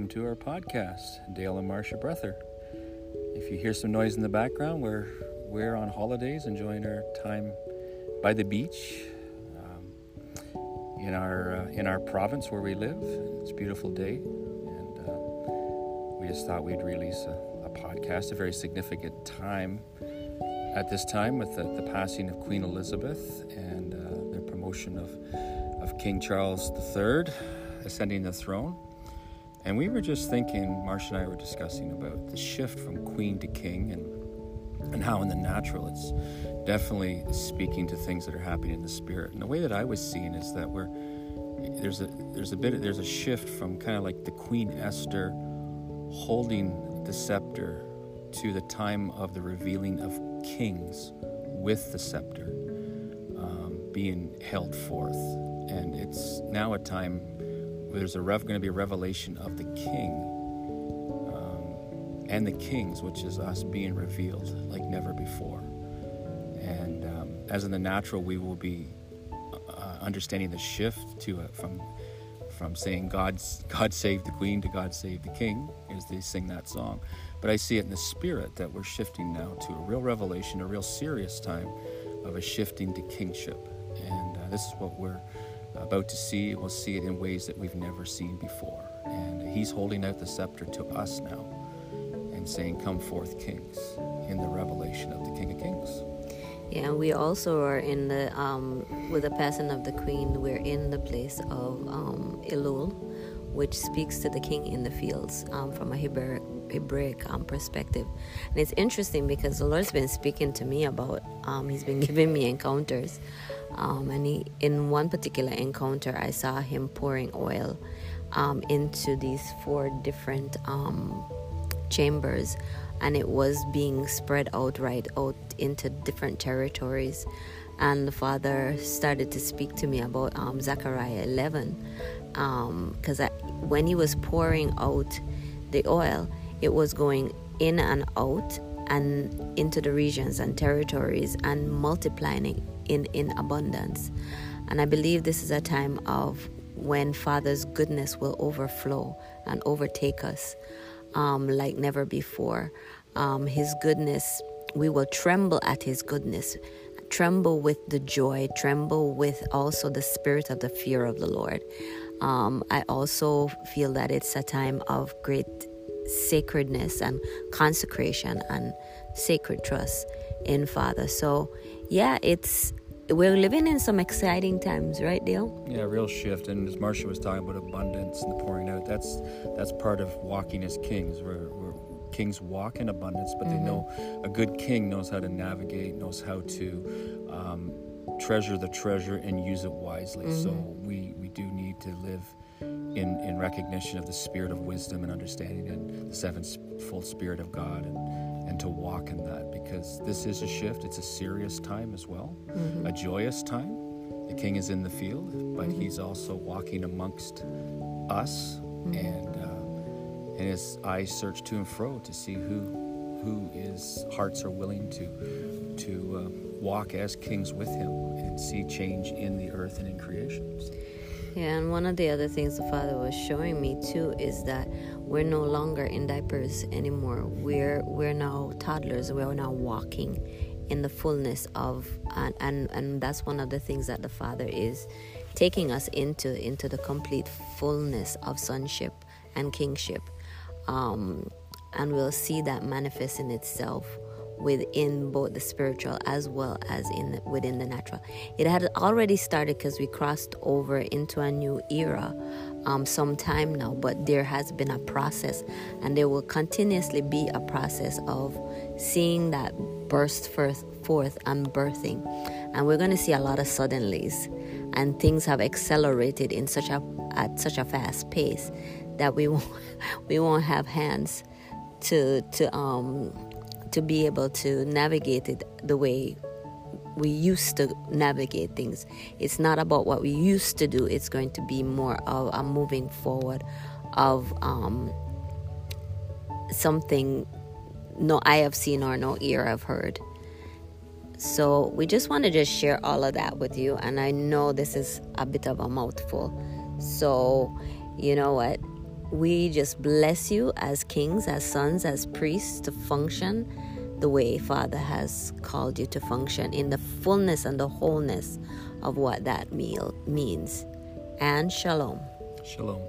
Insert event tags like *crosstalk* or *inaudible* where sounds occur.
welcome to our podcast, Dale and Marcia Breather. If you hear some noise in the background, we're we're on holidays, enjoying our time by the beach um, in our uh, in our province where we live. It's a beautiful day, and uh, we just thought we'd release a, a, podcast, a very significant time at this time with the, the passing of Queen Elizabeth and uh, the promotion of of King Charles III ascending the throne. And we were just thinking, Marcia and I were discussing about the shift from queen to king and and how in the natural it's definitely speaking to things that are happening in the spirit. And the way that I was seeing is that we're there's a there's a bit there's a shift from kind of like the Queen Esther holding the scepter to the time of the revealing of kings with the scepter um, being held forth, and it's now a time there's a rev- going to be a revelation of the king um, and the kings, which is us being revealed like never before. And um, as in the natural, we will be uh, understanding the shift to it from from saying God's God save the queen to God save the king as they sing that song. But I see it in the spirit that we're shifting now to a real revelation, a real serious time of a shifting to kingship. And uh, this is what we're about to see. We'll see it in ways that we've never seen before. And He's holding out the scepter to us now and saying, Come forth, kings, in the revelation of the King of Kings. Yeah, we also are in the, um, with the passing of the Queen, we're in the place of um, Elul, which speaks to the king in the fields um, from a Hebraic, Hebraic um, perspective. And it's interesting because the Lord's been speaking to me about, um, He's been *laughs* giving me encounters um, and he, in one particular encounter, I saw him pouring oil um, into these four different um, chambers, and it was being spread out right out into different territories. And the father started to speak to me about um, Zechariah 11, because um, when he was pouring out the oil, it was going in and out and into the regions and territories and multiplying in, in abundance. And I believe this is a time of when Father's goodness will overflow and overtake us um, like never before. Um, his goodness, we will tremble at His goodness, tremble with the joy, tremble with also the spirit of the fear of the Lord. Um, I also feel that it's a time of great sacredness and consecration and sacred trust in Father. So, yeah, it's we're living in some exciting times, right, Dale? Yeah, real shift. And as Marcia was talking about abundance and the pouring out, that's that's part of walking as kings. We're, we're kings walk in abundance, but mm-hmm. they know a good king knows how to navigate, knows how to um, treasure the treasure and use it wisely. Mm-hmm. So we we do need to live in in recognition of the spirit of wisdom and understanding and the sevenfold spirit of God and and to walk in that because this is a shift. It's a serious time as well, mm-hmm. a joyous time. The king is in the field, but mm-hmm. he's also walking amongst us, mm-hmm. and uh, and his eyes search to and fro to see who who his hearts are willing to to uh, walk as kings with him and see change in the earth and in creation. Yeah, and one of the other things the Father was showing me too is that we're no longer in diapers anymore. We're we're now toddlers. We're now walking in the fullness of and, and and that's one of the things that the Father is taking us into into the complete fullness of sonship and kingship. Um, and we'll see that manifest in itself within both the spiritual as well as in the, within the natural. It had already started because we crossed over into a new era um, some time now, but there has been a process, and there will continuously be a process of seeing that burst forth, forth and birthing, and we're going to see a lot of suddenlies, and things have accelerated in such a at such a fast pace that we *laughs* won't we won't have hands to to um to be able to navigate it the way we used to navigate things. It's not about what we used to do, it's going to be more of a moving forward of um, something no I have seen or no ear have heard. So we just want to just share all of that with you. And I know this is a bit of a mouthful. So, you know what? We just bless you as kings, as sons, as priests to function the way Father has called you to function in the fullness and the wholeness of what that meal means. And shalom. Shalom.